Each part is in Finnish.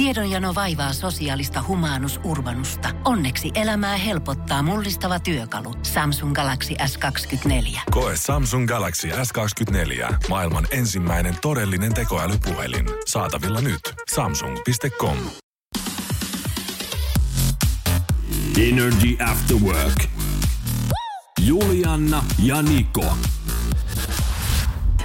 Tiedonjano vaivaa sosiaalista humanus urbanusta. Onneksi elämää helpottaa mullistava työkalu. Samsung Galaxy S24. Koe Samsung Galaxy S24. Maailman ensimmäinen todellinen tekoälypuhelin. Saatavilla nyt. Samsung.com. Energy After Work. Julianna ja Niko.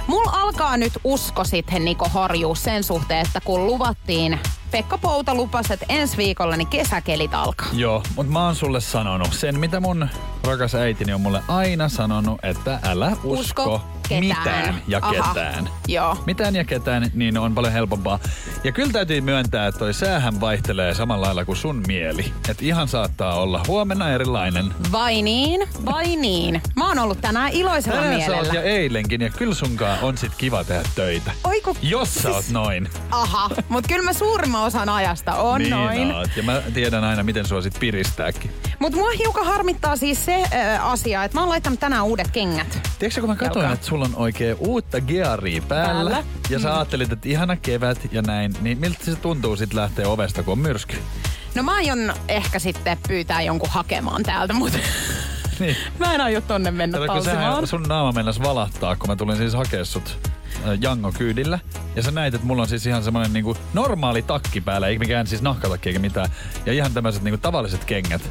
Mulla alkaa nyt usko sitten Niko horjuu sen suhteen, että kun luvattiin Pekka Pouta lupasi, että ensi viikolla niin kesäkelit alkaa. Joo, mutta mä oon sulle sanonut sen, mitä mun rakas äitini on mulle aina sanonut, että älä usko, Usko ketään. mitään ja Aha. ketään. Joo. Mitään ja ketään, niin on paljon helpompaa. Ja kyllä täytyy myöntää, että toi säähän vaihtelee samalla lailla kuin sun mieli. Että ihan saattaa olla huomenna erilainen. Vai niin? Vai niin? Mä oon ollut tänään iloisella Tänään oot mielellä. ja eilenkin, ja kyllä sunkaan on sit kiva tehdä töitä. Oi kun... Jos sä oot noin. Aha, mutta kyllä mä suurimman osan ajasta on niin noin. oot. Ja mä tiedän aina, miten sua sit piristääkin. Mutta mua hiukan harmittaa siis se äh, asia, että mä oon laittanut tänään uudet kengät. Tiedätkö, kun mä katsoin, että sulla on oikein uutta gearia päällä, Päällä. ja sä ajattelit, että ihana kevät ja näin, niin miltä se tuntuu sit lähteä ovesta, kun on myrsky? No mä aion ehkä sitten pyytää jonkun hakemaan täältä, mutta Niin. mä en aio tonne mennä talsimaan. sähän sun naama mennäs valahtaa, kun mä tulin siis hakea sut Jango kyydillä. Ja sä näit, että mulla on siis ihan semmonen niinku normaali takki päällä, eikä mikään siis nahkatakki eikä mitään. Ja ihan tämmöiset niinku tavalliset kengät.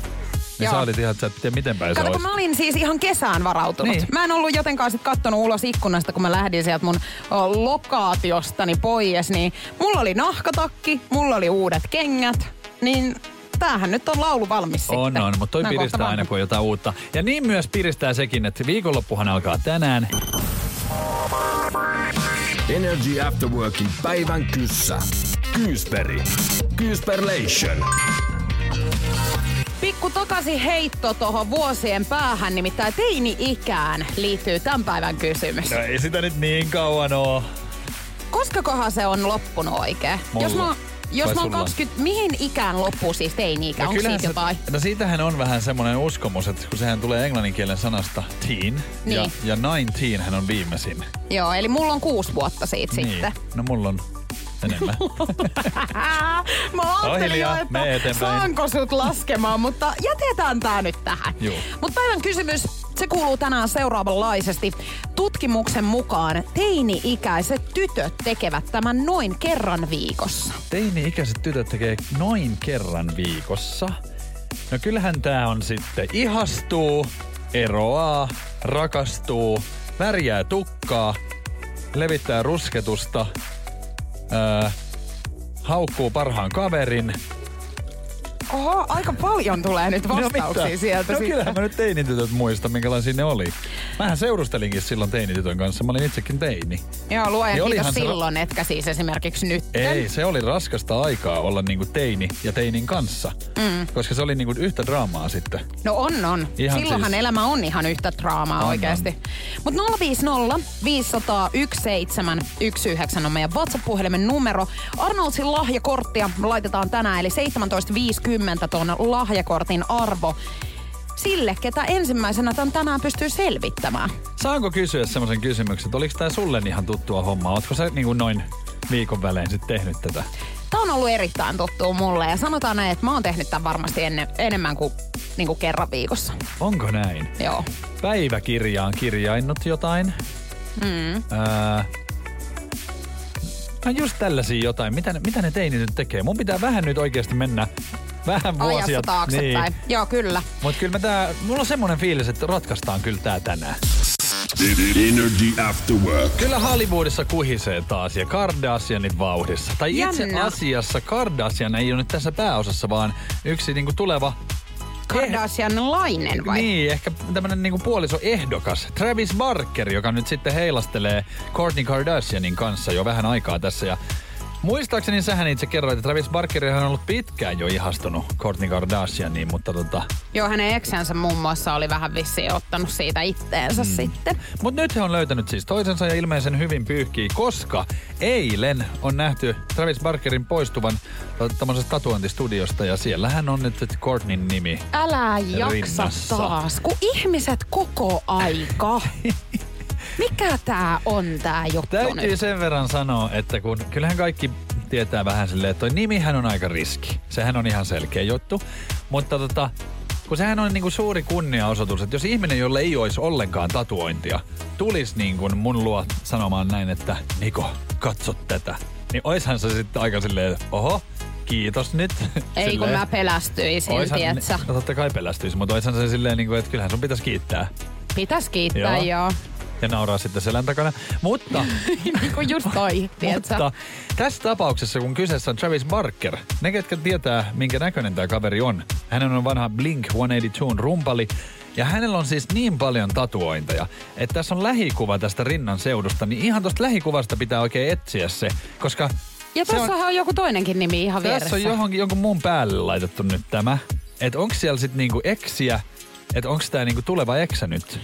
Niin Joo. sä olit ihan, että sä et tiedä miten päin se Kato, kun mä olin siis ihan kesään varautunut. Niin. Mä en ollut jotenkaan sit kattonut ulos ikkunasta, kun mä lähdin sieltä mun o, lokaatiostani pois, niin mulla oli nahkatakki, mulla oli uudet kengät, niin tämähän nyt on laulu valmis On, sitten. on, mutta toi kohta piristää aina, kun on jotain uutta. Ja niin myös piristää sekin, että viikonloppuhan alkaa tänään. Energy After Workin päivän kyssä. Kyysperi. Kyysperlation. Pikku takaisin heitto tuohon vuosien päähän, nimittäin teini-ikään liittyy tämän päivän kysymys. No ei sitä nyt niin kauan oo. Koska kohan se on loppunut oikein? Mulla. Jos mä, jos Vai mä oon sulla? 20, mihin ikään loppuu siis teini-ikä? No Onko siitä se- jotain? No siitähän on vähän semmoinen uskomus, että kun sehän tulee englanninkielen sanasta teen, ja, Niin. ja 19 hän on viimeisin. Joo, eli mulla on kuusi vuotta siitä Niin. sitten. No mulla on enemmän. Mä ajattelin jo, että saanko sut laskemaan, mutta jätetään tää nyt tähän. Mutta päivän kysymys, se kuuluu tänään seuraavanlaisesti. Tutkimuksen mukaan teini-ikäiset tytöt tekevät tämän noin kerran viikossa. Teini-ikäiset tytöt tekee noin kerran viikossa. No kyllähän tää on sitten ihastuu, eroaa, rakastuu, värjää tukkaa, levittää rusketusta, ää, haukkuu parhaan kaverin. Oho, aika paljon tulee nyt vastauksia mitä? sieltä No kyllähän mä nyt teinitytöt muistan, minkälaisia ne oli. Mähän seurustelinkin silloin teinitytön kanssa. Mä olin itsekin teini. Joo, luojan Niin kiitos olihan se ra- silloin, etkä siis esimerkiksi nyt. Ei, se oli raskasta aikaa olla niinku teini ja teinin kanssa. Mm. Koska se oli niinku yhtä draamaa sitten. No on, on. Ihan Silloinhan siis- elämä on ihan yhtä draamaa On, oikeasti. Mutta 050 500 1719 on meidän WhatsApp-puhelimen numero. Arnoldsin lahjakorttia laitetaan tänään, eli 1750 ton lahjakortin arvo sille, ketä ensimmäisenä tämän tänään pystyy selvittämään. Saanko kysyä semmoisen kysymyksen, että oliko tää sulle ihan tuttua hommaa? Ootko sä niinku noin viikon välein sitten tehnyt tätä? Tämä on ollut erittäin tuttua mulle ja sanotaan näin, että mä oon tehnyt tämän varmasti enne, enemmän kuin, niin kuin kerran viikossa. Onko näin? Joo. Päiväkirjaan kirjainnut jotain. Mm. Ää, no just tällaisia jotain. Mitä, ne- mitä ne teinit nyt tekee? Mun pitää vähän nyt oikeasti mennä vähän vuosia. Ajassa taaksepäin. Niin. Joo, kyllä. Mutta kyllä mä tää, mulla on semmoinen fiilis, että ratkaistaan kyllä tää tänään. Energy After Work. Kyllä Hollywoodissa kuhisee taas ja Kardashianin vauhdissa. Tai itse Jännä. asiassa Kardashian ei ole nyt tässä pääosassa, vaan yksi niinku tuleva Kardashian-lainen vai? Niin, ehkä tämmönen niinku puolisoehdokas. Travis Barker, joka nyt sitten heilastelee Kourtney Kardashianin kanssa jo vähän aikaa tässä. Ja muistaakseni sähän itse kerroit, että Travis Barker on ollut pitkään jo ihastunut Kourtney Kardashianiin, mutta tota... Joo, hänen eksänsä muun muassa oli vähän vissiin ottanut siitä itteensä mm. sitten. Mutta nyt he on löytänyt siis toisensa ja ilmeisen hyvin pyyhkii, koska eilen on nähty Travis Barkerin poistuvan tämmöisestä tatuointistudiosta ja siellä hän on nyt Courtneyn nimi. Älä jaksa Rinnassa. taas, kun ihmiset koko aika. Mikä tää on tää juttu Täytyy nyt? sen verran sanoa, että kun kyllähän kaikki tietää vähän silleen, että toi nimihän on aika riski. Sehän on ihan selkeä juttu. Mutta tota, kun sehän on niinku suuri kunniaosoitus, että jos ihminen, jolle ei olisi ollenkaan tatuointia, tulisi niin kuin mun luo sanomaan näin, että Niko, katso tätä. Niin oishan se sitten aika silleen, oho, kiitos nyt. Ei kun mä pelästyisin, Oishan, tietsä. no totta kai pelästyisi, mutta oishan se silleen, niin kuin, että kyllähän sun pitäisi kiittää. Pitäis kiittää, Joo. joo. Ja nauraa sitten selän takana. Mutta, niin kuin just toi, mutta tässä tapauksessa, kun kyseessä on Travis Barker, ne ketkä tietää, minkä näköinen tämä kaveri on. Hänen on vanha Blink-182 rumpali. Ja hänellä on siis niin paljon tatuointeja, että tässä on lähikuva tästä rinnan seudusta, niin ihan tuosta lähikuvasta pitää oikein etsiä se, koska Ja se on- on joku toinenkin nimi ihan vieressä. tässä on johonkin, jonkun muun päälle laitettu nyt tämä. Että onko siellä sitten niinku eksiä, että onko tämä niinku tuleva eksä nyt?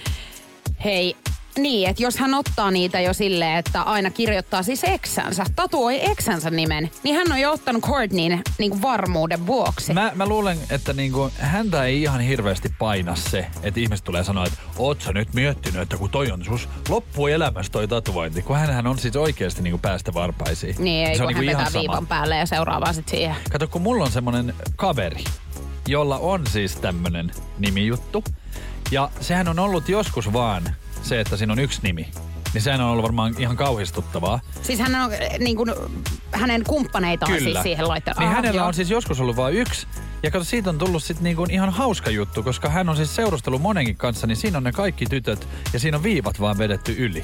Hei, niin, että jos hän ottaa niitä jo silleen, että aina kirjoittaa siis eksänsä, tatuoi eksänsä nimen, niin hän on jo ottanut Courtneyn niin kuin varmuuden vuoksi. Mä, mä luulen, että niinku, häntä ei ihan hirveästi paina se, että ihmiset tulee sanoa, että oot sä nyt miettinyt, että kun toi on sus loppuelämässä toi tatuointi, kun hänhän on siis oikeasti niinku päästä varpaisiin. Niin, ei se kun on hän niinku vetää ihan sama. viivan päälle ja seuraavaa sitten siihen. Kato, kun mulla on semmonen kaveri, jolla on siis tämmönen nimijuttu. Ja sehän on ollut joskus vaan se, että siinä on yksi nimi. Niin sehän on ollut varmaan ihan kauhistuttavaa. Siis hän on niin kuin, hänen kumppaneitaan Kyllä. siis siihen laittanut. Niin Ah, hänellä joo. on siis joskus ollut vain yksi. Ja kato, siitä on tullut sitten niinku ihan hauska juttu, koska hän on siis seurustellut monenkin kanssa, niin siinä on ne kaikki tytöt ja siinä on viivat vaan vedetty yli.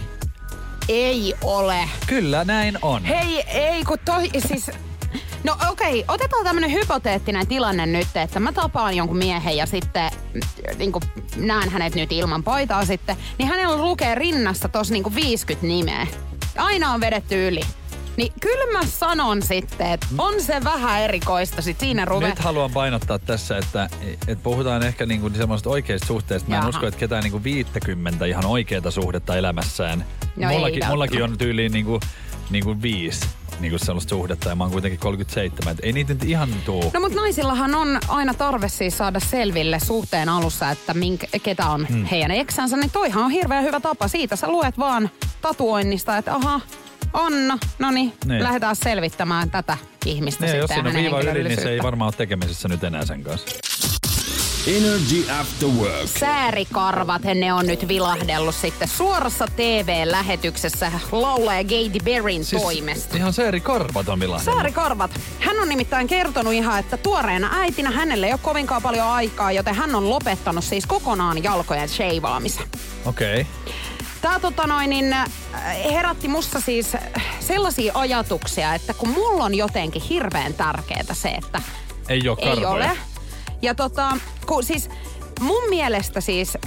Ei ole. Kyllä, näin on. Hei, ei kun toi siis... No okei, okay, otetaan tämmönen hypoteettinen tilanne nyt, että mä tapaan jonkun miehen ja sitten niin näen hänet nyt ilman paitaa sitten, niin hänellä lukee rinnassa tos niin 50 nimeä. Aina on vedetty yli. Niin kyllä mä sanon sitten, että on se vähän erikoista sit siinä ruve. Nyt haluan painottaa tässä, että, että puhutaan ehkä niinku semmoista oikeista suhteista. Mä en Jaha. usko, että ketään niinku 50 ihan oikeata suhdetta elämässään. No mullakin, mullakin on tyyliin niinku, niinku viisi niinku sellaista suhdetta ja mä oon kuitenkin 37. Et ei niitä nyt ihan tuu. No mutta naisillahan on aina tarve siis saada selville suhteen alussa, että minkä, ketä on hmm. heidän eksänsä, niin toihan on hirveän hyvä tapa. Siitä sä luet vaan tatuoinnista, että aha, Anna, no niin, Niin. lähdetään selvittämään tätä ihmistä Ne, sitten jos siinä on viiva yli, niin se ei varmaan ole tekemisissä nyt enää sen kanssa. Energy After Work. Säärikarvat, ne on nyt vilahdellut sitten suorassa TV-lähetyksessä laulaja Katy Berryn siis, toimesta. Ihan se eri karvat on vilahdellut. Saarikarvat. Hän on nimittäin kertonut ihan, että tuoreena äitinä hänelle ei ole kovinkaan paljon aikaa, joten hän on lopettanut siis kokonaan jalkojen sheivaamisen. Okei. Okay. Tää tota noin, niin, äh, herätti musta siis äh, sellaisia ajatuksia, että kun mulla on jotenkin hirveän tärkeää se, että Ei ole ei karvoja. ole. Ja tota, kun siis mun mielestä siis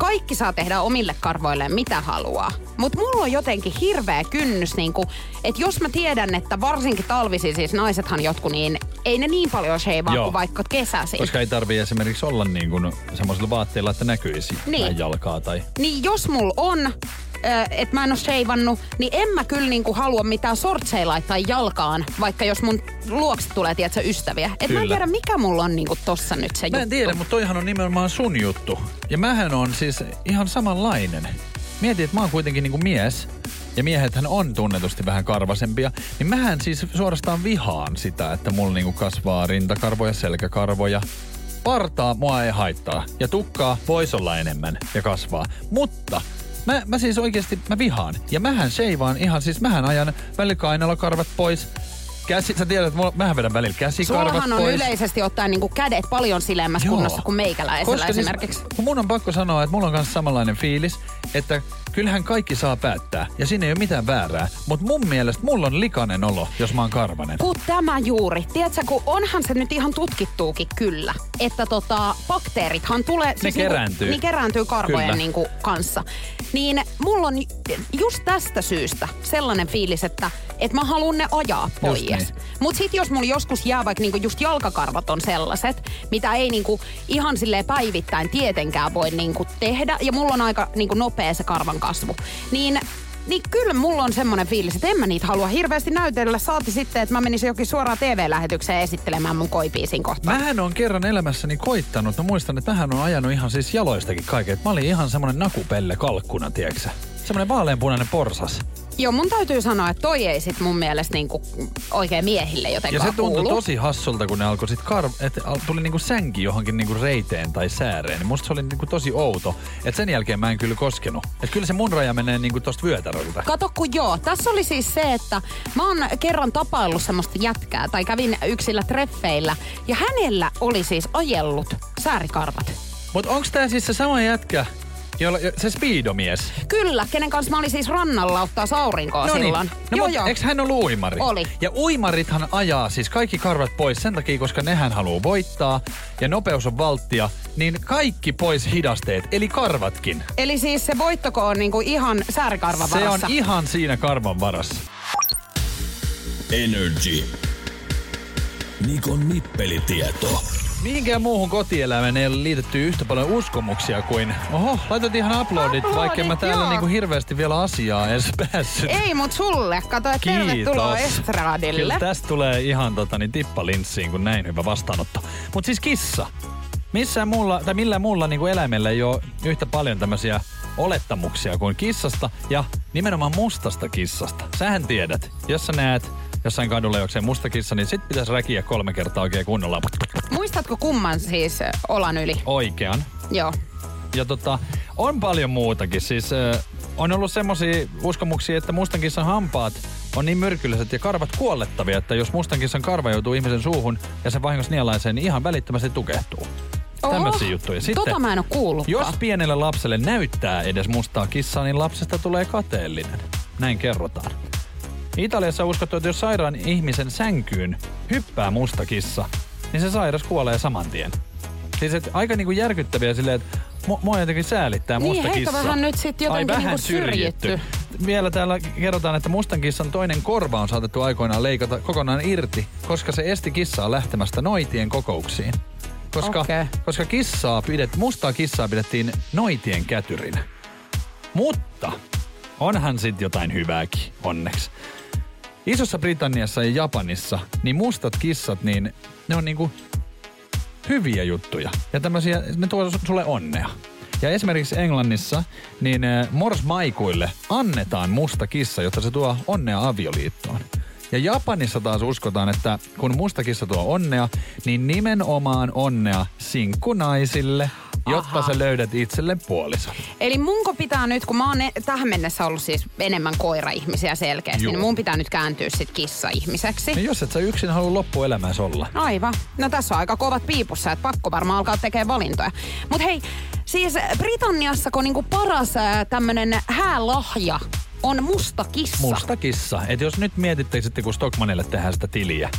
kaikki saa tehdä omille karvoilleen mitä haluaa. Mutta mulla on jotenkin hirveä kynnys, niinku, että jos mä tiedän, että varsinkin talvisin, siis naisethan jotkut, niin ei ne niin paljon sheivaa kuin vaikka kesäisin. Koska ei tarvii esimerkiksi olla niin kuin semmoisilla vaatteilla, että näkyisi Niin. jalkaa tai... Niin jos mulla on, että mä en ole sheivannut, niin en mä kyllä niinku halua mitään sortseja laittaa jalkaan, vaikka jos mun luokse tulee, tiedätkö, ystäviä. Et mä en Kyllä. tiedä, mikä mulla on niinku tossa nyt se Mä en juttu. tiedä, mutta toihan on nimenomaan sun juttu. Ja mähän on siis ihan samanlainen. Mietin, että mä oon kuitenkin niinku mies. Ja miehethän on tunnetusti vähän karvasempia. Niin mähän siis suorastaan vihaan sitä, että mulla niinku kasvaa rintakarvoja, selkäkarvoja. Partaa mua ei haittaa. Ja tukkaa voisi olla enemmän ja kasvaa. Mutta mä, mä siis oikeasti mä vihaan. Ja mähän seivaan ihan siis, mähän ajan välillä kainalokarvat pois. Käsi, sä tiedät, että mähän vedän välillä käsikarvat Sullahan on pois. yleisesti ottaen niinku kädet paljon sileämmässä Joo. kunnossa kuin meikäläisellä esimerkiksi. Siis, kun mun on pakko sanoa, että mulla on myös samanlainen fiilis, että kyllähän kaikki saa päättää. Ja siinä ei ole mitään väärää. Mutta mun mielestä mulla on likainen olo, jos mä oon karvanen. Kun tämä juuri, tiedätkö, kun onhan se nyt ihan tutkittuukin kyllä, että tota, bakteerithan tulee... Ne kerääntyy. Niinku, niin kerääntyy karvojen Kyllä. niinku kanssa. Niin mulla on just tästä syystä sellainen fiilis, että, että mä haluan ne ajaa pois. niin. Mut sit jos mulla joskus jää vaikka niinku just jalkakarvat on sellaiset, mitä ei niinku ihan silleen päivittäin tietenkään voi niinku tehdä, ja mulla on aika niinku nopea se karvan kasvu, niin niin kyllä mulla on semmoinen fiilis, että en mä niitä halua hirveästi näytellä. Saati sitten, että mä menisin jokin suoraan TV-lähetykseen esittelemään mun koipiisin kohta. Mähän on kerran elämässäni koittanut. Mä muistan, että mähän on ajanut ihan siis jaloistakin kaiken. Mä olin ihan semmonen nakupelle kalkkuna, tieksä. Semmoinen vaaleanpunainen porsas. Joo, mun täytyy sanoa, että toi ei sit mun mielestä niinku oikein miehille Ja jotenkaan se tuntui kuulu. tosi hassulta, kun ne alkoi sit kar... että tuli niinku sänki johonkin niinku reiteen tai sääreen. Niin musta se oli niinku tosi outo. Et sen jälkeen mä en kyllä koskenut. Et kyllä se mun raja menee niinku tosta vyötäröltä. Kato kun joo, tässä oli siis se, että mä oon kerran tapaillut semmoista jätkää tai kävin yksillä treffeillä ja hänellä oli siis ajellut säärikarvat. Mut onks tää siis se sama jätkä, jolla, jo- se speedomies? Kyllä, kenen kanssa mä olin siis rannalla ottaa aurinkoa No niin. silloin. No joo, joo. eiks hän ollut uimari? Oli. Ja uimarithan ajaa siis kaikki karvat pois sen takia, koska nehän haluaa voittaa ja nopeus on valttia, niin kaikki pois hidasteet, eli karvatkin. Eli siis se voittoko on niinku ihan säärikarvan Se on varassa. ihan siinä karvan varassa. Energy. Nikon nippelitieto. Mihinkään muuhun kotieläimeen ei ole liitetty yhtä paljon uskomuksia kuin... Oho, laitat ihan uploadit, Uploadit, vaikka mä täällä joo. niinku hirveästi vielä asiaa edes päässyt. Ei, mut sulle. Kato, että tervetuloa estradille. Kyllä tästä tulee ihan tota, niin tippalinssiin, kun näin hyvä vastaanotto. Mut siis kissa. Missään muulla, tai millään muulla niin kuin eläimellä ei ole yhtä paljon tämmöisiä olettamuksia kuin kissasta ja nimenomaan mustasta kissasta. Sähän tiedät, jos sä näet jossain kadulla jokseen musta kissa, niin sit pitäisi räkiä kolme kertaa oikein kunnolla Muistatko kumman siis olan yli? oikean. Joo. Ja tota, on paljon muutakin. Siis äh, on ollut semmosia uskomuksia, että mustan kissan hampaat on niin myrkylliset ja karvat kuollettavia, että jos mustan kissan karva joutuu ihmisen suuhun ja se vahingossa nielaisee, niin ihan välittömästi tukehtuu. Tämmöisiä juttuja. Sitten, tota mä en kuullutkaan. jos pienelle lapselle näyttää edes mustaa kissaa, niin lapsesta tulee kateellinen. Näin kerrotaan. Italiassa uskottu, että jos sairaan ihmisen sänkyyn hyppää musta kissa, niin se sairas kuolee saman tien. Siis et aika niinku järkyttäviä silleen, että mu- mua jotenkin säälittää Niin, musta heitä kissa. vähän nyt sit jotenkin Ai, vähän niinku syrjitty. Vielä täällä kerrotaan, että mustan kissan toinen korva on saatettu aikoinaan leikata kokonaan irti, koska se esti kissaa lähtemästä noitien kokouksiin. Koska, Okei. koska kissaa pidet, mustaa kissaa pidettiin noitien kätyrinä. Mutta onhan sit jotain hyvääkin, onneksi. Isossa Britanniassa ja Japanissa, niin mustat kissat, niin ne on niinku hyviä juttuja. Ja tämmöisiä, ne tuo su- sulle onnea. Ja esimerkiksi Englannissa, niin äh, morsmaikuille annetaan musta kissa, jotta se tuo onnea avioliittoon. Ja Japanissa taas uskotaan, että kun musta kissa tuo onnea, niin nimenomaan onnea sinkkunaisille, jotta Aha. sä löydät itselle puolison. Eli munko pitää nyt, kun mä oon ne- tähän mennessä ollut siis enemmän koira-ihmisiä selkeästi, Juu. niin mun pitää nyt kääntyä sit kissa-ihmiseksi. Ja jos et sä yksin halua loppuelämässä olla. Aivan. No tässä on aika kovat piipussa, että pakko varmaan alkaa tekemään valintoja. Mutta hei, siis Britanniassa kun niinku paras tämmönen häälahja on musta kissa. Musta kissa. Et jos nyt mietitte sitten, kun Stockmanille tehdään sitä tiliä,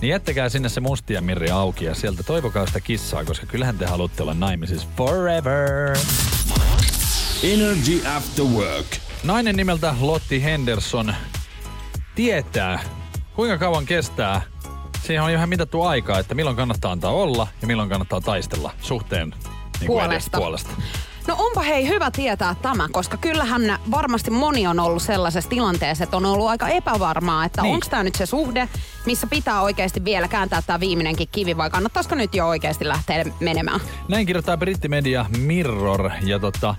niin jättäkää sinne se mustia mirri auki ja sieltä toivokaa sitä kissaa, koska kyllähän te haluatte olla naimisissa forever. Energy After Work. Nainen nimeltä Lotti Henderson tietää, kuinka kauan kestää. Siihen on ihan mitattu aikaa, että milloin kannattaa antaa olla ja milloin kannattaa taistella suhteen niin kuin edes Puolesta. No onpa hei hyvä tietää tämä, koska kyllähän varmasti moni on ollut sellaisessa tilanteessa, että on ollut aika epävarmaa, että niin. onko tämä nyt se suhde, missä pitää oikeasti vielä kääntää tämä viimeinenkin kivi vai kannattaisiko nyt jo oikeasti lähteä menemään? Näin kirjoittaa brittimedia Mirror ja tota,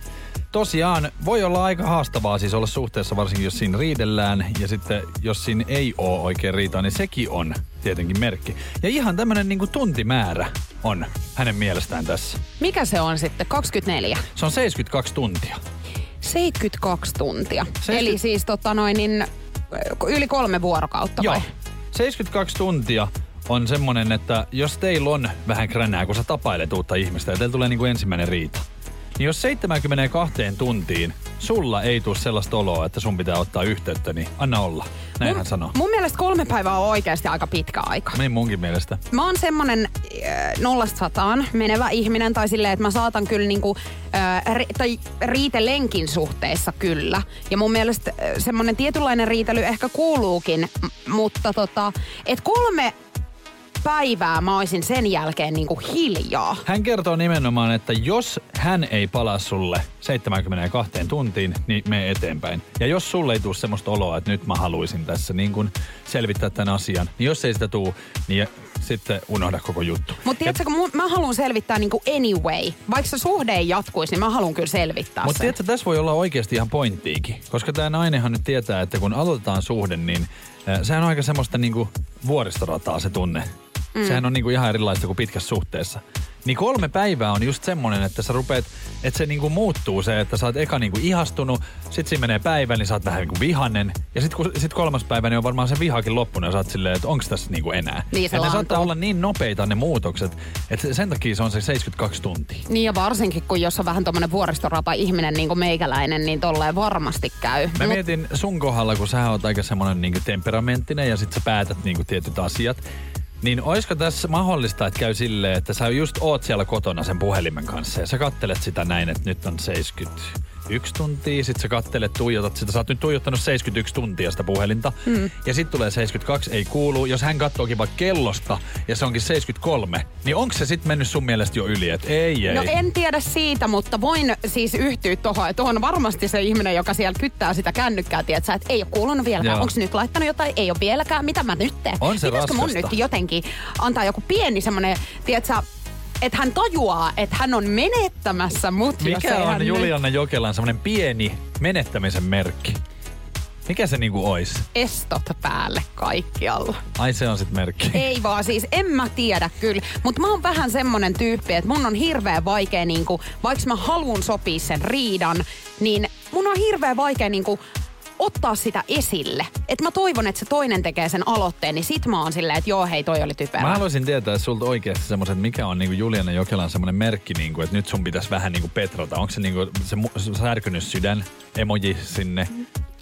tosiaan voi olla aika haastavaa siis olla suhteessa, varsinkin jos siinä riidellään ja sitten jos siinä ei ole oikein riitaa, niin sekin on tietenkin merkki. Ja ihan tämmönen niinku tuntimäärä on hänen mielestään tässä. Mikä se on sitten? 24? Se on 72 tuntia. 72 tuntia. 70 Eli siis tota noin niin, yli kolme vuorokautta Joo. vai? 72 tuntia on semmonen, että jos teillä on vähän kränää, kun sä tapailet uutta ihmistä ja teillä tulee niinku ensimmäinen riita, niin jos 72 tuntiin sulla ei tule sellaista oloa, että sun pitää ottaa yhteyttä, niin anna olla. Näin hän sanoo. Mun mielestä kolme päivää on oikeasti aika pitkä aika. Niin munkin mielestä. Mä oon semmonen äh, nollasta sataan menevä ihminen tai silleen, että mä saatan kyllä niinku, äh, ri, tai riitelenkin suhteissa kyllä. Ja mun mielestä äh, semmonen tietynlainen riitely ehkä kuuluukin, m- mutta tota, et kolme päivää mä oisin sen jälkeen niinku hiljaa. Hän kertoo nimenomaan, että jos hän ei palaa sulle 72 tuntiin, niin me eteenpäin. Ja jos sulle ei tule semmoista oloa, että nyt mä haluaisin tässä niin kun selvittää tämän asian, niin jos ei sitä tule, niin sitten unohda koko juttu. Mutta tiedätkö, kun mä haluan selvittää niinku anyway. Vaikka se suhde ei jatkuisi, niin mä haluan kyllä selvittää Mutta tiedätkö, tässä voi olla oikeasti ihan pointtiikin. Koska tämä nainenhan nyt tietää, että kun aloitetaan suhde, niin äh, sehän on aika semmoista niinku vuoristorataa se tunne. Mm. Sehän on niinku ihan erilaista kuin pitkässä suhteessa. Niin kolme päivää on just semmonen, että sä rupeat, että se niinku muuttuu se, että sä oot eka niinku ihastunut, sit siinä menee päivä, niin sä oot vähän niinku vihanen. Ja sit, kun, sit kolmas päivä, niin on varmaan se vihakin loppunut ja sä oot silleen, että onks tässä niinku enää. Niin se ja ne saattaa olla niin nopeita ne muutokset, että sen takia se on se 72 tuntia. Niin ja varsinkin, kun jos on vähän tommonen vuoristorata ihminen niin kuin meikäläinen, niin tolleen varmasti käy. Mä Mut- mietin sun kohdalla, kun sä oot aika semmonen niinku temperamenttinen ja sit sä päätät niinku tietyt asiat. Niin oisko tässä mahdollista, että käy silleen, että sä just oot siellä kotona sen puhelimen kanssa ja sä kattelet sitä näin, että nyt on 71 tuntia, sit sä kattelet, tuijotat sitä, sä oot nyt tuijottanut 71 tuntia sitä puhelinta, mm. ja sit tulee 72, ei kuulu. Jos hän katsookin vaikka kellosta ja se onkin 73, niin onko se sit mennyt sun mielestä jo yli, että ei, ei. No en tiedä siitä, mutta voin siis yhtyä tuohon, että on varmasti se ihminen, joka siellä kyttää sitä kännykkää, että ei ole kuulunut vieläkään. Onko nyt laittanut jotain? Ei ole vieläkään. Mitä mä nyt teen? On se Pitäisikö mun nyt jotenkin antaa joku pieni semmoinen, tiedätkö, että hän tajuaa, että hän on menettämässä mut, Mikä on hän Juliana Jokelan semmonen pieni menettämisen merkki? Mikä se niinku ois? estot päälle kaikkialla. Ai se on sit merkki. Ei vaan siis, en mä tiedä kyllä. Mutta mä oon vähän semmonen tyyppi, että mun on hirveän vaikea, niinku, vaikka mä haluan sopia sen riidan, niin mun on hirveän vaikea niinku, ottaa sitä esille. Että mä toivon, että se toinen tekee sen aloitteen, niin sit mä oon silleen, että joo hei, toi oli typerä. Mä haluaisin tietää sulta oikeasti semmoisen, mikä on niinku Juliana Jokelan semmoinen merkki, niinku, että nyt sun pitäisi vähän niinku petrata. Onko se niinku se mu- särkynyt sydän emoji sinne?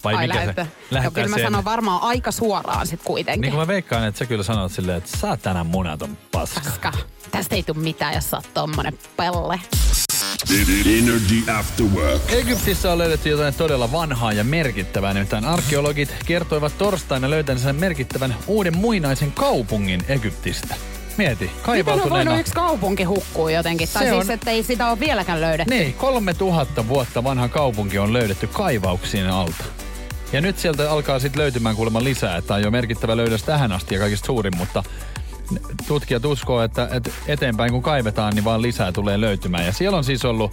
Vai Ai mikä se? Joo, kyllä mä sen. sanon varmaan aika suoraan sit kuitenkin. Niin kuin mä veikkaan, että sä kyllä sanot silleen, että sä oot tänään munaton paska. Paska. Tästä ei tule mitään, jos sä oot tommonen pelle. Energy After Work. Egyptissä on löydetty jotain todella vanhaa ja merkittävää, nimittäin arkeologit kertoivat torstaina löytäneensä merkittävän uuden muinaisen kaupungin Egyptistä. Mieti, Miten on kaivautuneena... voinut yksi kaupunki hukkua jotenkin? Tai Se siis, on- että ei sitä ole vieläkään löydetty. Niin, 3000 vuotta vanha kaupunki on löydetty kaivauksien alta. Ja nyt sieltä alkaa sitten löytymään kuulemma lisää, että on jo merkittävä löydös tähän asti ja kaikista suurin, mutta tutkijat uskoo, että, että eteenpäin kun kaivetaan, niin vaan lisää tulee löytymään. Ja siellä on siis ollut,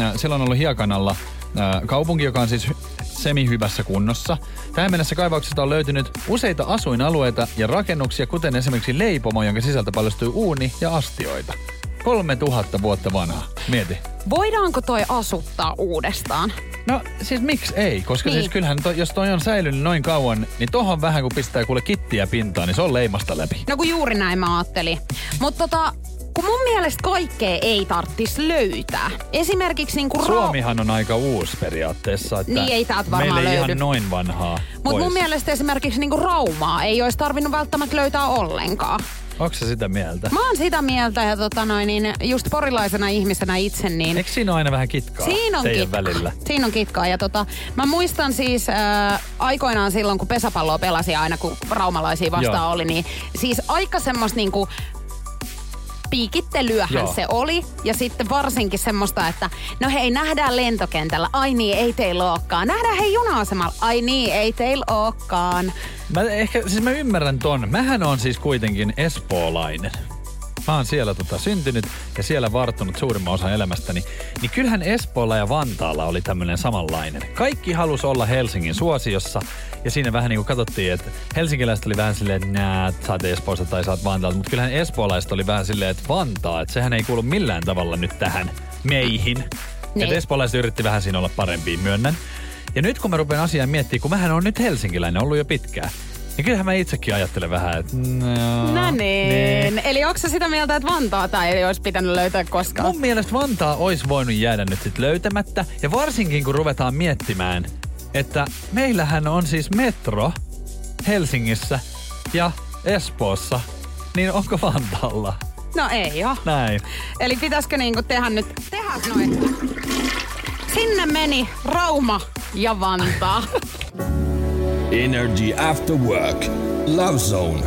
äh, siellä on ollut hiekanalla äh, kaupunki, joka on siis hy- semi-hyvässä kunnossa. Tähän mennessä kaivauksesta on löytynyt useita asuinalueita ja rakennuksia, kuten esimerkiksi leipomo, jonka sisältä paljastui uuni ja astioita. 3000 vuotta vanha. Mieti. Voidaanko toi asuttaa uudestaan? No siis miksi ei? Koska Niin. siis kyllähän to, jos toi on säilynyt noin kauan, niin tohon vähän kun pistää kuule kittiä pintaan, niin se on leimasta läpi. No kun juuri näin mä ajattelin. Mutta tota, kun mun mielestä kaikkea ei tarttis löytää. Esimerkiksi niinku Suomihan on aika uusi periaatteessa, että Niin, ei täältä varmaan meillä ei löydy. ihan noin vanhaa Mutta mun mielestä esimerkiksi niinku Raumaa ei olisi tarvinnut välttämättä löytää ollenkaan. Onko se sitä mieltä? Mä oon sitä mieltä ja tota noin, niin just porilaisena ihmisenä itse, niin Eikö siinä ole aina vähän kitkaa Siinä on teidän kitkaa. välillä? Siinä on kitkaa. Ja tota, mä muistan siis äh, aikoinaan silloin, kun pesäpalloa pelasin aina, kun raumalaisia vastaan Joo. oli, niin siis aika semmoista niinku piikittelyähän Joo. se oli. Ja sitten varsinkin semmoista, että no hei, nähdään lentokentällä. Ai niin, ei teillä olekaan. Nähdään hei juna-asemalla. Ai niin, ei teillä olekaan. Mä ehkä, siis mä ymmärrän ton. Mähän on siis kuitenkin espoolainen. Mä oon siellä tota syntynyt ja siellä varttunut suurimman osan elämästäni. Niin kyllähän Espoolla ja Vantaalla oli tämmöinen samanlainen. Kaikki halus olla Helsingin suosiossa. Ja siinä vähän niin kuin katsottiin, että helsinkiläiset oli vähän silleen, että nää, sä oot Espoosta tai sä oot Vantaalta. Mutta kyllähän espoolaiset oli vähän silleen, että Vantaa, että sehän ei kuulu millään tavalla nyt tähän meihin. Niin. Että espoolaiset yritti vähän siinä olla parempia, myönnän. Ja nyt kun mä rupean asiaa miettimään, kun mähän on nyt helsinkiläinen ollut jo pitkään, niin kyllähän mä itsekin ajattelen vähän, että no, No niin. Eli onko sitä mieltä, että Vantaata ei olisi pitänyt löytää koskaan? Mun mielestä Vantaa olisi voinut jäädä nyt sit löytämättä. Ja varsinkin kun ruvetaan miettimään, että meillähän on siis metro Helsingissä ja Espoossa, niin onko Vantaalla? No ei oo. Näin. Eli pitäisikö niinku tehdä nyt, tehdä noin. Sinne meni Rauma ja Vantaa. Energy After Work. Love Zone.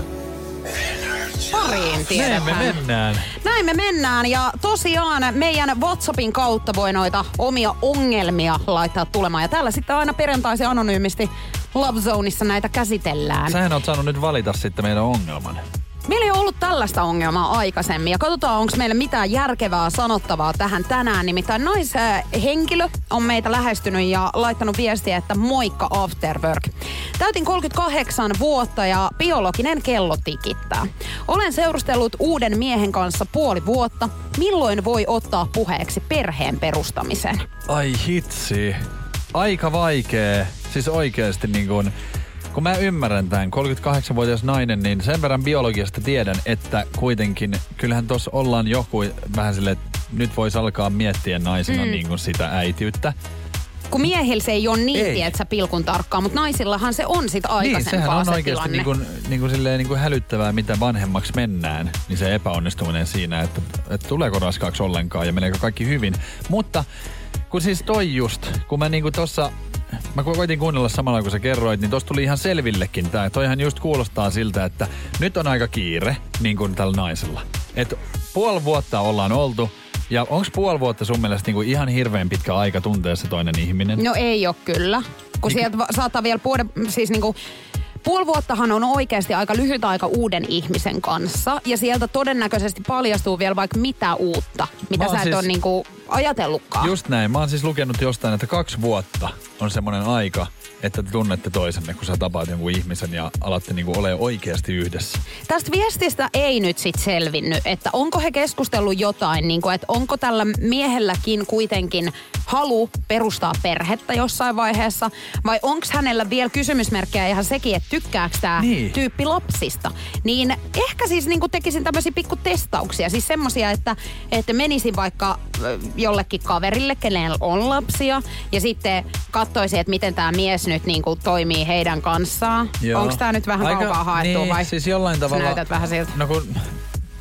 pariin, Näin tiedetään. me mennään. Näin me mennään ja tosiaan meidän WhatsAppin kautta voi noita omia ongelmia laittaa tulemaan. Ja täällä sitten aina perjantaisin anonyymisti Love Zoneissa näitä käsitellään. Sähän oot saanut nyt valita sitten meidän ongelman. Meillä ei ole ollut tällaista ongelmaa aikaisemmin ja katsotaan, onko meillä mitään järkevää sanottavaa tähän tänään. Nimittäin naishenkilö on meitä lähestynyt ja laittanut viestiä, että moikka after work. Täytin 38 vuotta ja biologinen kello tikittää. Olen seurustellut uuden miehen kanssa puoli vuotta. Milloin voi ottaa puheeksi perheen perustamisen? Ai hitsi. Aika vaikee. Siis oikeesti niin kun, kun mä ymmärrän tämän, 38-vuotias nainen, niin sen verran biologiasta tiedän, että kuitenkin kyllähän tuossa ollaan joku vähän silleen, että nyt voisi alkaa miettiä naisena mm. niin kuin sitä äitiyttä. Kun miehillä se ei ole niin, Ei. että sä pilkun tarkkaa, mutta naisillahan se on sit Niin, aikaisempaa sehän on se oikeasti niin kuin, niin kuin silleen niin kuin hälyttävää, mitä vanhemmaksi mennään, niin se epäonnistuminen siinä, että, että tuleeko raskaaksi ollenkaan ja meneekö kaikki hyvin. Mutta kun siis toi just, kun mä niinku tossa, mä ko- koitin kuunnella samalla kun sä kerroit, niin tossa tuli ihan selvillekin tää. Toihan just kuulostaa siltä, että nyt on aika kiire, niin kuin tällä naisella. Et puoli vuotta ollaan oltu, ja onko puoli vuotta sun mielestä niinku ihan hirveän pitkä aika tuntea se toinen ihminen? No ei ole kyllä. Kun Niin sieltä saattaa vielä puoli, siis niinku, puoli vuottahan on oikeasti aika lyhyt aika uuden ihmisen kanssa. Ja sieltä todennäköisesti paljastuu vielä vaikka mitä uutta, mitä Mä sä et siis- ole niinku ajatellutkaan. Just näin. Mä oon siis lukenut jostain, että kaksi vuotta on semmoinen aika, että te tunnette toisenne, kun sä tapaat jonkun ihmisen ja alatte niinku ole oikeasti yhdessä. Tästä viestistä ei nyt sit selvinnyt, että onko he keskustellut jotain, niin kuin, että onko tällä miehelläkin kuitenkin halu perustaa perhettä jossain vaiheessa, vai onko hänellä vielä kysymysmerkkejä ihan sekin, että tykkääkö tämä Niin. tyyppi lapsista. Niin ehkä siis niin tekisin tämmöisiä pikku testauksia, siis semmosia, että, että menisin vaikka jollekin kaverille, kenellä on lapsia, ja sitten katsoisin, että miten tämä mies nyt niin kuin toimii heidän kanssaan. Onko tämä nyt vähän Aika- kaukaa haettu niin, vai? siis jollain tavalla... näytät vähän siltä. No kun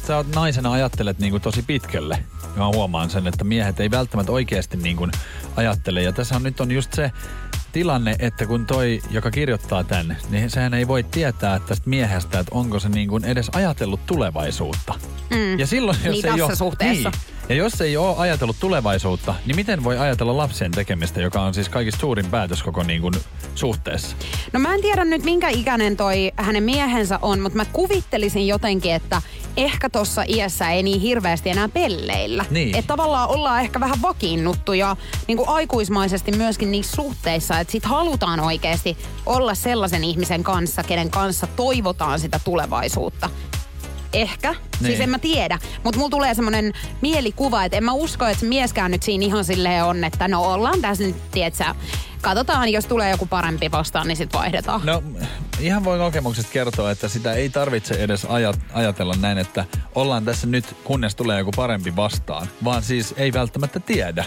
sä oot naisena ajattelet niinku tosi pitkälle. Ja mä huomaan sen, että miehet ei välttämättä oikeasti niinku ajattele. Ja tässä on nyt on just se tilanne, että kun toi, joka kirjoittaa tän, niin sehän ei voi tietää tästä miehestä, että onko se niin kuin edes ajatellut tulevaisuutta. Mm. Ja silloin, jos Niin ei tässä ole, suhteessa. Niin, ja jos ei ole ajatellut tulevaisuutta, niin miten voi ajatella lapsen tekemistä, joka on siis kaikista suurin päätös koko niin kuin suhteessa? No mä en tiedä nyt minkä ikäinen toi hänen miehensä on, mutta mä kuvittelisin jotenkin, että ehkä tossa iässä ei niin hirveästi enää pelleillä. Niin. Että tavallaan ollaan ehkä vähän vakiinnuttu ja niin kuin aikuismaisesti myöskin niissä suhteissa, että sit halutaan oikeasti olla sellaisen ihmisen kanssa, kenen kanssa toivotaan sitä tulevaisuutta. Ehkä. Niin. Siis Niin. en mä tiedä. Mutta mulla tulee semmoinen mielikuva, että en mä usko, että se mieskään nyt siinä ihan silleen on, että no ollaan tässä nyt, tietsä, katsotaan, jos tulee joku parempi vastaan, niin sit vaihdetaan. No ihan voi kokemuksesta kertoa, että sitä ei tarvitse edes ajat, ajatella näin, että ollaan tässä nyt, kunnes tulee joku parempi vastaan. Vaan siis ei välttämättä tiedä.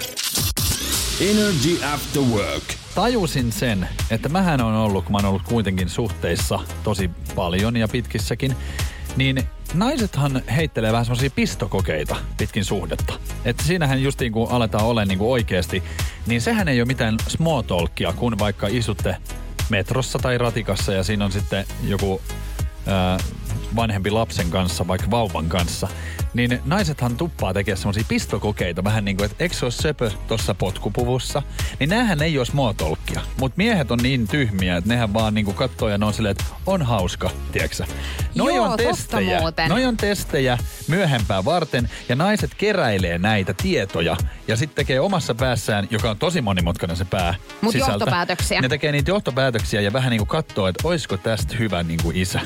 Energy After Work. Tajusin sen, että mähän on ollut, kun mä oon ollut kuitenkin suhteissa tosi paljon ja pitkissäkin, niin naisethan heittelee vähän semmoisia pistokokeita pitkin suhdetta. Että siinähän justiin kun aletaan olemaan niin kuin oikeasti, niin sehän ei ole mitään small talkia, kun vaikka istutte metrossa tai ratikassa ja siinä on sitten joku ää, vanhempi lapsen kanssa, vaikka vauvan kanssa, niin naisethan tuppaa tekemään semmoisia pistokokeita vähän niin kuin, että eikö se ole söpö tuossa potkupuvussa, niin näähän ei ole smotolkkia. Mutta miehet on niin tyhmiä, että nehän vaan niin kuin katsoo ja ne on silleen, että on hauska, tiedätkö Noi Joo, on testejä. Noi on testejä myöhempää varten ja naiset keräilee näitä tietoja ja sitten tekee omassa päässään, joka on tosi monimutkainen se pää Mut sisältä. johtopäätöksiä. Ne tekee niitä johtopäätöksiä ja vähän niin kuin katsoo, että olisiko tästä hyvä niin kuin isä.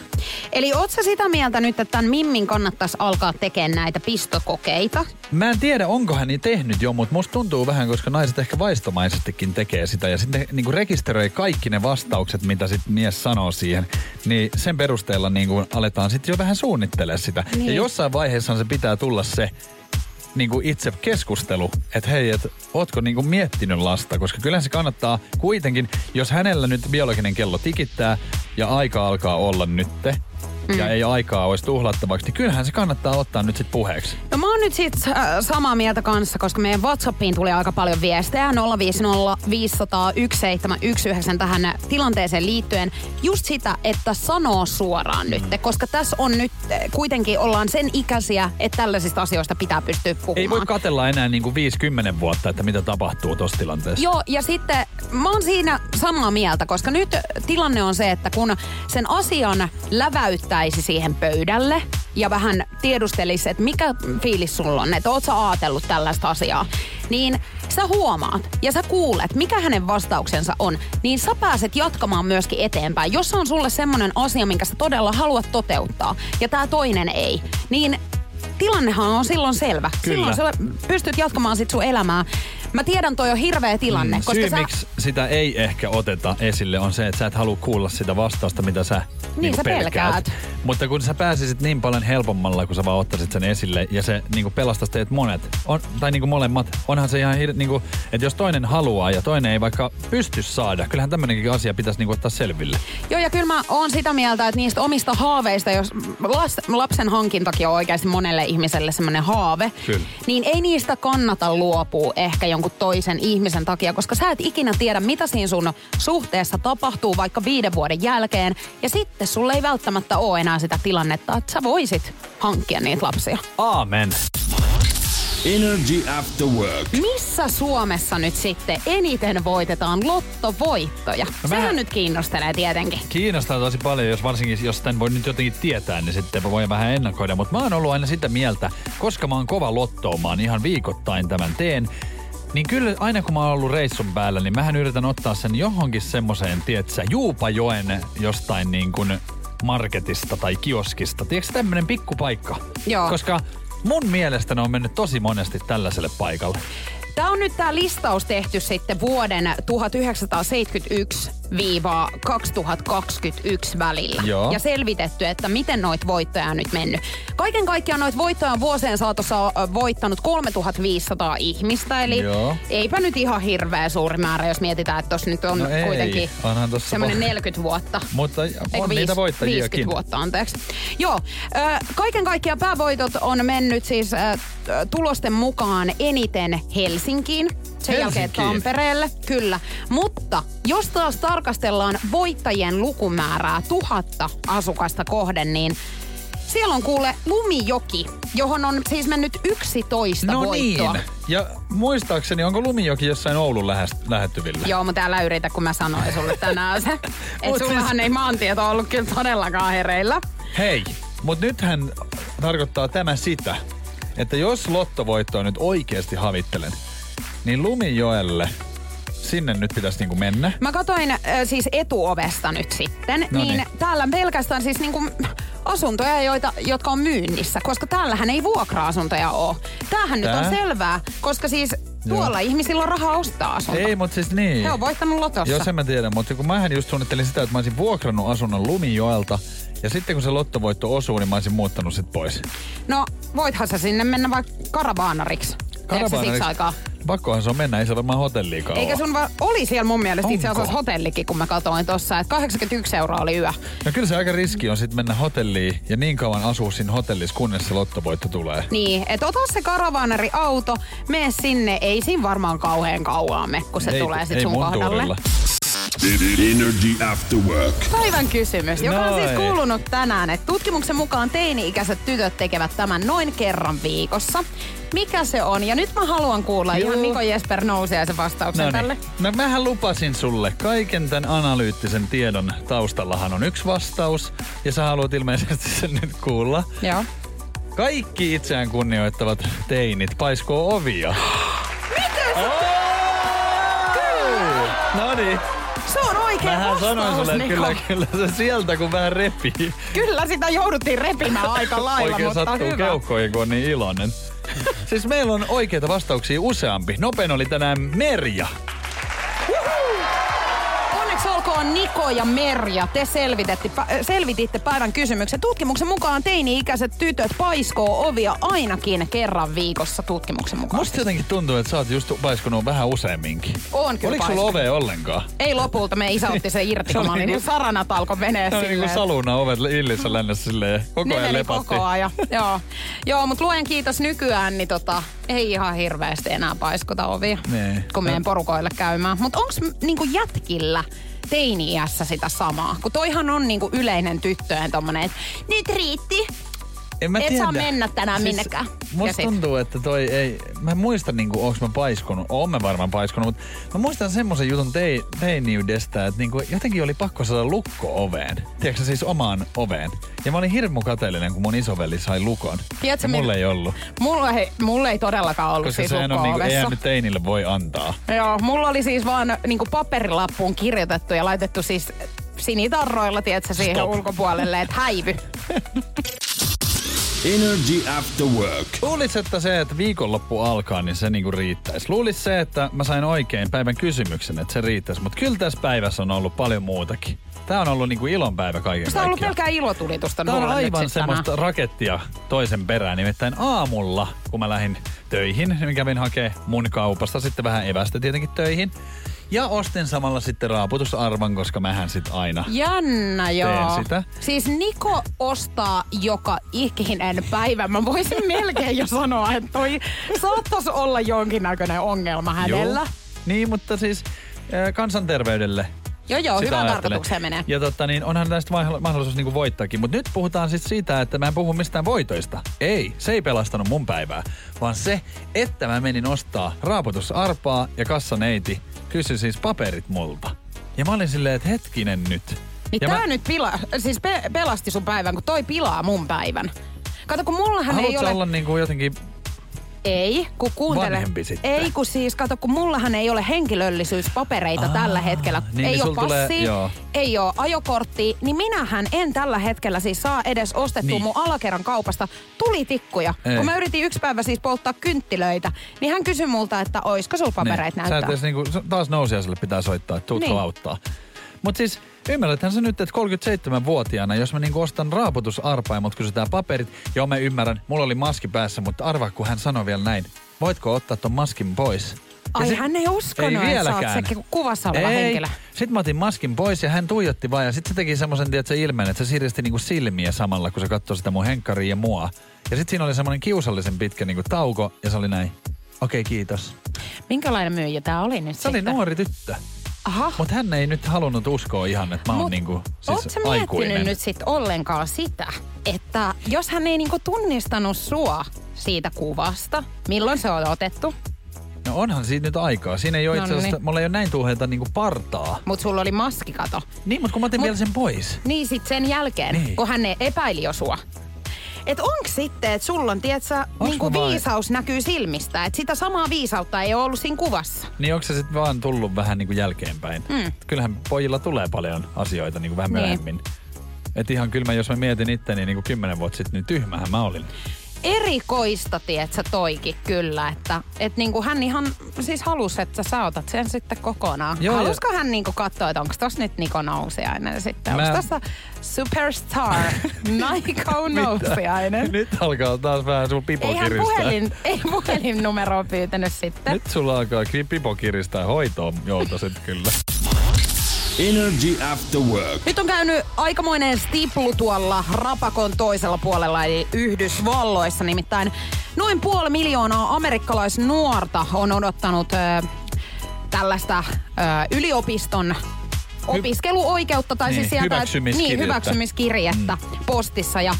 Eli oot sä sitä mieltä nyt, että tämän Mimmin kannattaisi alkaa tekemään näitä pistokokeita? Mä en tiedä, onko hän niin tehnyt jo, mutta musta tuntuu vähän, koska naiset ehkä vaistomaisestikin tekee sitä. Ja sitten ne niinku rekisteröi kaikki ne vastaukset, mitä sit mies sanoo siihen. Niin sen perusteella niinku aletaan sitten jo vähän suunnittelemaan sitä. Niin. Ja jossain vaiheessa se pitää tulla se niinku itse keskustelu, että hei, että ootko niinku miettinyt lasta, koska kyllä se kannattaa kuitenkin, jos hänellä nyt biologinen kello tikittää ja aika alkaa olla nytte, mm. ja ei aikaa olisi tuhlattavaksi, niin kyllähän se kannattaa ottaa nyt sitten puheeksi. No mä oon nyt sit äh, samaa mieltä kanssa, koska meidän Whatsappiin tuli aika paljon viestejä 050 500 1719 tähän tilanteeseen liittyen. Just sitä, että sanoo suoraan mm. nyt, koska tässä on nyt äh, kuitenkin ollaan sen ikäisiä, että tällaisista asioista pitää pystyä puhumaan. Ei voi katella enää niin kuin 50 vuotta, että mitä tapahtuu tuossa tilanteessa. Joo, ja sitten mä oon siinä samaa mieltä, koska nyt tilanne on se, että kun sen asian läväyttäisi siihen pöydälle ja vähän tiedustelisi, että mikä fiilis sulla on, että oot sä ajatellut tällaista asiaa, niin sä huomaat ja sä kuulet, mikä hänen vastauksensa on, niin sä pääset jatkamaan myöskin eteenpäin. Jos on sulle semmoinen asia, minkä sä todella haluat toteuttaa ja tämä toinen ei, niin tilannehan on silloin selvä. Kyllä. Silloin sä pystyt jatkamaan sit sun elämää. Mä tiedän, toi on hirveä tilanne. Mm, koska syy, sä... miksi sitä ei ehkä oteta esille, on se, että sä et halua kuulla sitä vastausta, mitä sä niin sä pelkäät. Mutta kun sä pääsisit niin paljon helpommalla, kun sä vaan ottaisit sen esille ja se niin pelastaisi teet monet, on, tai niin molemmat, onhan se ihan, hir- niin kuin, että jos toinen haluaa ja toinen ei vaikka pysty saada, kyllähän tämmöinenkin asia pitäisi niin ottaa selville. Joo, ja kyllä mä oon sitä mieltä, että niistä omista haaveista, jos lapsen hankintakin on oikeasti monelle ihmiselle semmoinen haave, kyllä. niin ei niistä kannata luopua ehkä jonkun toisen ihmisen takia, koska sä et ikinä tiedä, mitä siinä sun suhteessa tapahtuu vaikka viiden vuoden jälkeen. Ja sitten sulle ei välttämättä ole enää sitä tilannetta, että sä voisit hankkia niitä lapsia. Aamen. Energy After Work. Missä Suomessa nyt sitten eniten voitetaan lottovoittoja? No Sehän nyt kiinnostelee tietenkin. Kiinnostaa tosi paljon, jos varsinkin jos tämän voi nyt jotenkin tietää, niin sitten voi vähän ennakoida. Mutta mä oon ollut aina sitä mieltä, koska mä oon kova lottoomaan, ihan viikoittain tämän teen, niin kyllä aina kun mä oon ollut reissun päällä, niin mähän yritän ottaa sen johonkin semmoiseen, tietsä, Juupajoen jostain niin kuin marketista tai kioskista. Tiedätkö tämmönen pikkupaikka? Joo. Koska mun mielestä ne on mennyt tosi monesti tällaiselle paikalle. Tämä on nyt tämä listaus tehty sitten vuoden 1971 2021 välillä. Joo. Ja selvitetty, että miten noit voittoja on nyt mennyt. Kaiken kaikkiaan noit voittoja on vuosien saatossa voittanut 3500 ihmistä, eli Joo. eipä nyt ihan hirveä suuri määrä, jos mietitään, että tuossa nyt on No ei, kuitenkin semmoinen va- 40 vuotta. Mutta on niitä viis- voittajiakin. 50 vuotta, anteeksi. Joo, kaiken kaikkiaan päävoitot on mennyt siis tulosten mukaan eniten Helsinkiin, sen jälkeen? Tampereelle, kyllä. Mutta jos taas tarkastellaan voittajien lukumäärää tuhatta asukasta kohden, niin siellä on kuule Lumijoki, johon on siis mennyt 11 No voittoa. niin. Ja muistaakseni, onko Lumijoki jossain Oulun lähest, lähettyvillä? Joo, mutta älä yritä, kun mä sanoin sulle tänään se. että Mut sullahan siis- ei maantieto ollut kyllä todellakaan hereillä. Hei, mutta nythän tarkoittaa tämä sitä, että jos lottovoittoa nyt oikeasti havittelen, niin Lumijoelle sinne nyt pitäisi niinku mennä. Mä katsoin äh, siis etuovesta nyt sitten, No niin täällä pelkästään siis niinku asuntoja, joita, jotka on myynnissä, koska täällähän ei vuokra-asuntoja ole. Tämähän nyt Tää? on selvää, koska siis tuolla ihmisillä on rahaa ostaa asunto. Ei, mutta siis niin. He on voittanut lotossa. Joo, sen mä tiedän, mutta kun mähän just suunnittelin sitä, että mä olisin vuokrannut asunnon Lumijoelta, ja sitten kun se lottovoitto osuu, niin mä olisin muuttanut sit pois. No, voithan sä sinne mennä vaikka karavaanariksi. Se siksi aikaa? Pakkohan se on mennä, ei se varmaan hotelliin Eikä sun va- oli siellä mun mielestä itse asiassa hotellikin, kun mä katsoin tossa, että 81 euroa oli yö. No kyllä se aika riski on sitten mennä hotelliin ja niin kauan asua siinä hotellissa, kunnes se lottovoitto tulee. Niin, että ota se karavaanari auto, mene sinne, ei siinä varmaan kauhean kauan me, kun se ei, tulee sit ei sun kohdalle. tuurilla. Energy After Work. Päivän kysymys, joka on siis kuulunut tänään, että tutkimuksen mukaan teini-ikäiset tytöt tekevät tämän noin kerran viikossa. Mikä se on? Ja nyt mä haluan kuulla Joo. ihan Niko Jesper Nousiaisen vastauksen No tälle. No mähän lupasin sulle, kaiken tämän analyyttisen tiedon taustallahan on yksi vastaus, ja sä haluat ilmeisesti sen nyt kuulla. Joo. Kaikki itseään kunnioittavat teinit paiskoo ovia. Mitä No niin. Se on oikea Mähän vastaus, sanoin sulle, että kyllä, kyllä se sieltä kun vähän repii. Kyllä sitä jouduttiin repimään aika lailla, Oikein mutta sattuu hyvä. keuhkoihin, kun on niin iloinen. Siis meillä on oikeita vastauksia useampi. Nopein oli tänään Merja. On Niko ja Merja. Te selvititte, selvititte päivän kysymyksen. Tutkimuksen mukaan teini-ikäiset tytöt paiskoo ovia ainakin kerran viikossa tutkimuksen mukaan. Musta jotenkin tuntuu, että sä oot just paiskunut vähän useamminkin. On kyllä Oliko sulla paiskunut. ove ollenkaan? Ei lopulta, me isä otti sen irti, kun mä olin niin saranat alkoi menee Se on niinku silleen. saluna ovet illissä lännessä silleen koko ajan lepatti. koko ajan. Joo, Joo mutta luojan kiitos nykyään, niin tota, ei ihan hirveästi enää paiskota ovia, Nee. kun meidän porukoille käymään. Mutta onks m- niinku jätkillä teini-iässä sitä samaa? Kun toihan on niinku yleinen tyttöjen tommonen, että nyt riitti. En mä Et tiedä. saa mennä tänään minnekään. Ja Musta sit- tuntuu, että toi ei... Mä en muista niinku, onks mä paiskunut. Oon mä varmaan paiskunut, mutta mä muistan semmoisen jutun tei, teiniydestä, että niinku, jotenkin oli pakko saada lukko oveen. Tiedätkö siis omaan oveen. Ja mä olin hirmu kateellinen, kun mun isoveli sai lukon. Tiedätkö, ja mulle mil- ei ollut. Mulla ei, mulla ei todellakaan ollut Koska siis sehän on niinku, eihän nyt teinille voi antaa. Joo, mulla oli siis vaan niinku paperilappuun kirjoitettu ja laitettu siis sinitarroilla, tiedätkö, siihen Stop. ulkopuolelle, että häivy. Energy After Work. Luulis, että se, että viikonloppu alkaa, niin se niinku riittäisi. Luulis se, että mä sain oikein päivän kysymyksen, että se riittäisi. Mutta kyllä tässä päivässä on ollut paljon muutakin. Tää on ollut niinku ilonpäivä kaiken Tämä on ollut pelkää ilotulitusta Tää on aivan sit tänään. semmoista rakettia toisen perään. Nimittäin aamulla, kun mä lähdin töihin, niin kävin hakee mun kaupasta sitten vähän evästä tietenkin töihin. Ja ostin samalla sitten raaputusarvan, koska mähän sit aina Jännä, joo. Teen sitä. Siis Niko ostaa joka ikinen päivä. Mä voisin melkein jo sanoa, että toi saattaisi olla jonkinnäköinen ongelma hänellä. Joo. Niin, mutta siis äh, kansanterveydelle Joo, joo, hyvään tarkoitukseen menee. Ja totta, niin onhan tästä mahdoll- mahdollisuus niinku voittaakin. Mutta nyt puhutaan siis siitä, että mä en puhu mistään voitoista. Ei, se ei pelastanut mun päivää. Vaan se, että mä menin ostaa raaputusarpaa ja kassaneiti kysyi siis paperit multa. Ja mä olin silleen, että hetkinen nyt. Niin ja tää mä, nyt pila, siis pe- pelasti sun päivän, kun toi pilaa mun päivän. Kato, kun mullahan ei haluatko ole... olla niinku jotenkin... Ei, kun kuuntele. Vanhempi sitten? Ei, kun siis, kato, kun mullahan ei ole henkilöllisyyspapereita Aa, tällä hetkellä. niin, ei niin ole sul tulee- ei ole ajokorttia, niin minähän en tällä hetkellä siis saa edes ostettua Niin. niin. mun alakerran kaupasta tulitikkuja. Ei. Kun mä yritin yksi päivä siis polttaa kynttilöitä, niin hän kysyi multa, että oisko sulla Niin. Sä näyttää. et edes niinku, taas nousiaiselle pitää soittaa, että tuutko Niin. auttaa. Mutta siis ymmärräthän sä nyt, että 37-vuotiaana, jos mä niinku ostan raaputusarpaa ja mut kysytään paperit, joo mä ymmärrän, mulla oli maski päässä, mutta arvaa kun hän sanoi vielä näin, voitko ottaa ton maskin pois? Ja Ai sit- hän ei uskonut, ei että sä oot se kuvassa oleva ei. henkilö. Sitten mä otin maskin pois ja hän tuijotti vaan ja sitten se teki semmoisen, tiedätkö, ilmeen, että se siristi niinku silmiä samalla, kun se katsoi sitä mun henkkaria ja mua. Ja sitten siinä oli semmoinen kiusallisen pitkä niinku tauko ja se oli näin, okei kiitos. Minkälainen myyjä tää oli nyt Se oli sitten? nuori tyttö. Aha. Mutta hän ei nyt halunnut uskoa ihan, että mä oon Mut niinku siis sä aikuinen. miettinyt nyt sit ollenkaan sitä, että jos hän ei niinku tunnistanut sua siitä kuvasta, milloin se on otettu, No onhan siinä nyt aikaa. Siinä ei ole itse asiassa, mulla ei ole näin tuheita niinku partaa. mutta sulla oli maskikato. Niin, mutta kun mä otin Mut- vielä sen pois. Niin sit sen jälkeen, niin. kun hän epäili jo sua. Et onks sitten, että sulla on, tietsä, niinku viisaus näkyy silmistä, että sitä samaa viisautta ei ole ollut siinä kuvassa. Niin onko se sitten vaan tullut vähän niinku jälkeenpäin? Mm. Kyllähän pojilla tulee paljon asioita niinku vähän Niin. myöhemmin. Et ihan kyllä mä, jos mä mietin itteni niinku kymmenen vuotta sitten, niin tyhmähän mä olin. Erikoista, tietsä, toikin kyllä, että et niinku hän ihan siis halusi, että sä otat sen sitten kokonaan. Joo, ja- Halusko hän niinku katsoa, että onko tossa nyt Niko Nousiainen sitten? Mä- Onko tossa superstar Niko Nousiainen? Nyt alkaa taas vähän sun pipo Ei hän kiristää. puhelin, ei puhelinnumeroa pyytänyt sitten. Nyt sulla alkaa pipo kiristää hoitoon joutasit kyllä. Energy After Work. Nyt on käynyt aikamoinen stiplu tuolla rapakon toisella puolella, eli Yhdysvalloissa. Nimittäin noin puoli miljoonaa amerikkalaisnuorta on odottanut ö, tällaista ö, yliopiston opiskeluoikeutta tai Niin, siis sieltä hyväksymiskirjettä. niin, hyväksymiskirjettä mm. postissa. Ja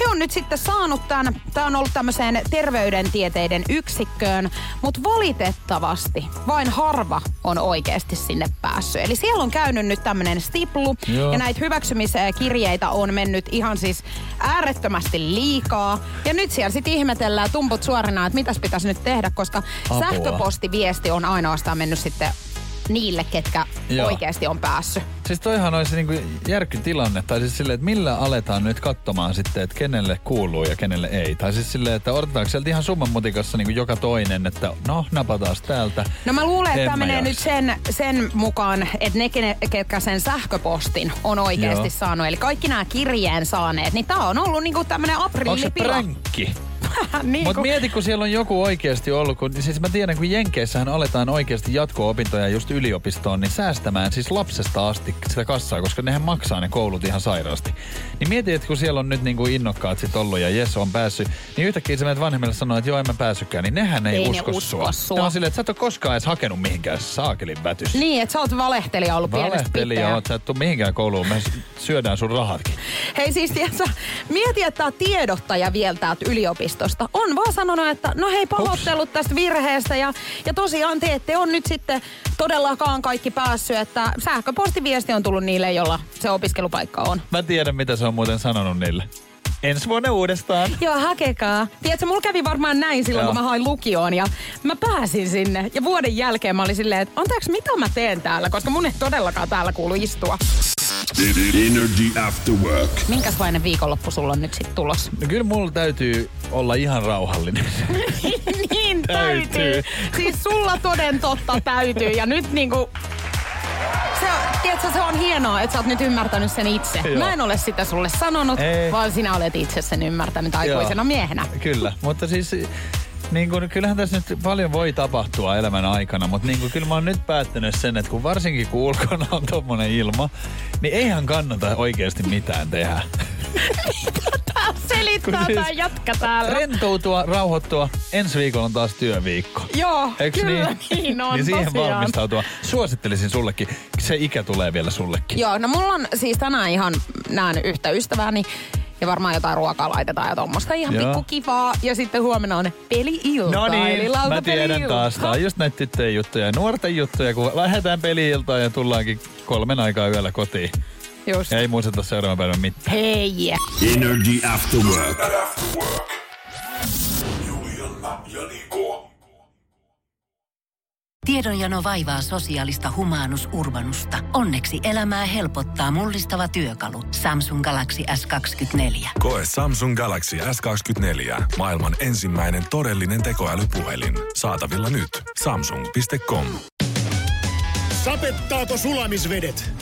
he on nyt sitten saanut tämän, tämä on ollut tämmöiseen terveydentieteiden yksikköön, mutta valitettavasti vain harva on oikeasti sinne päässyt. Eli siellä on käynyt nyt tämmöinen stiplu Joo. ja näitä hyväksymiskirjeitä on mennyt ihan siis äärettömästi liikaa. Ja nyt siellä sitten ihmetellään tumput suorina, että mitäs pitäisi nyt tehdä, koska Apua. sähköpostiviesti on ainoastaan mennyt sitten niille, ketkä Joo. oikeasti on päässyt. Siis toihan olisi niinku järkytilanne, tai siis silleen, että millä aletaan nyt katsomaan sitten, että kenelle kuuluu ja kenelle ei. Tai siis silleen, että odotetaanko sieltä ihan summan mutikassa niinku joka toinen, että no napataan täältä. No mä luulen, että tämä mä menee jaksa. nyt sen, sen mukaan, että ne, ketkä sen sähköpostin on oikeasti Joo. saanut, eli kaikki nämä kirjeen saaneet, niin tää on ollut niinku tämmönen Onko se aprillipila. pränkki? niin Mutta mieti, kun siellä on joku oikeasti ollut, kun siis mä tiedän, kun Jenkeissähän aletaan oikeasti jatko-opintoja just yliopistoon, niin säästämään siis lapsesta asti sitä kassaa, koska nehän maksaa ne koulut ihan sairaasti. Niin mieti, että kun siellä on nyt niinku innokkaat sit ollut ja Jes on päässyt, niin yhtäkkiä sä menet vanhemmille sanoa, että joo en mä päässytkään, niin nehän ei, Ei ne usko, usko sua. sua. Ne on silleen, että sä et ole koskaan edes hakenut mihinkään saakelin vätys. Niin, että sä oot valehtelija ollut pienestä Valehtelija oot, sä et tuu mihinkään kouluun, me syödään sun rahatkin. Hei siis, tiedätkö, mieti, että tää tiedottaja vielä täältä yliopistosta on vaan sanonut, että no hei pahoittelut tästä virheestä ja, ja tosiaan te ette on nyt sitten todellakaan kaikki päässyt, että sähköpostiviesti on tullut niille, jolla se opiskelupaikka on. Mä tiedän, mitä se on muuten sanonut niille. Ensi vuonna uudestaan. Joo, hakekaa. Tiedätkö, mulla kävi varmaan näin silloin, Joo. kun mä hain lukioon ja mä pääsin sinne. Ja vuoden jälkeen mä olin silleen, että anteeksi, mitä mä teen täällä, koska mun ei todellakaan täällä kuulu istua. Energy After Work. Minkälainen viikonloppu sulla on nyt sitten tulossa? No kyllä mulla täytyy olla ihan rauhallinen. niin Täytyy. täytyy. Siis sulla toden totta täytyy. Ja nyt niinku... Se, tiedätkö, se on hienoa, että sä oot nyt ymmärtänyt sen itse. Joo. Mä en ole sitä sulle sanonut, Ei. vaan sinä olet itse sen ymmärtänyt aikuisena Joo. miehenä. Kyllä, mutta siis niin kun, kyllähän tässä nyt paljon voi tapahtua elämän aikana, mutta niin kun, kyllä mä oon nyt päättänyt sen, että kun varsinkin kun ulkona on tommonen ilma, niin eihän kannata oikeasti mitään tehdä. Tää selittää Kun tää siis- jatka täällä. Rentoutua, rauhoittua, ensi viikolla on taas työviikko. Joo, Eiks kyllä niin? niin on niin siihen tosiaan. valmistautua. Suosittelisin sullekin. Se ikä tulee vielä sullekin. Joo, no mulla on siis tänään ihan näen yhtä ystävääni ja varmaan jotain ruokaa laitetaan ja tuommoista ihan Joo. pikku kivaa. Ja sitten huomenna on peli-ilta. No eli niin, mä tiedän taas. Tää on just näitä tyttöjen juttuja ja nuorten juttuja, kun lähdetään peli-iltaan ja tullaankin kolmen aikaa yöllä kotiin. Just. Ei muisteta seuraavan päivän mitään. Hei. Energy After Work. Tiedonjano vaivaa sosiaalista humanus urbanusta. Onneksi elämää helpottaa mullistava työkalu. Samsung Galaxy S24. Koe Samsung Galaxy S24. Maailman ensimmäinen todellinen tekoälypuhelin. Saatavilla nyt. Samsung.com. Sapettaako sulamisvedet?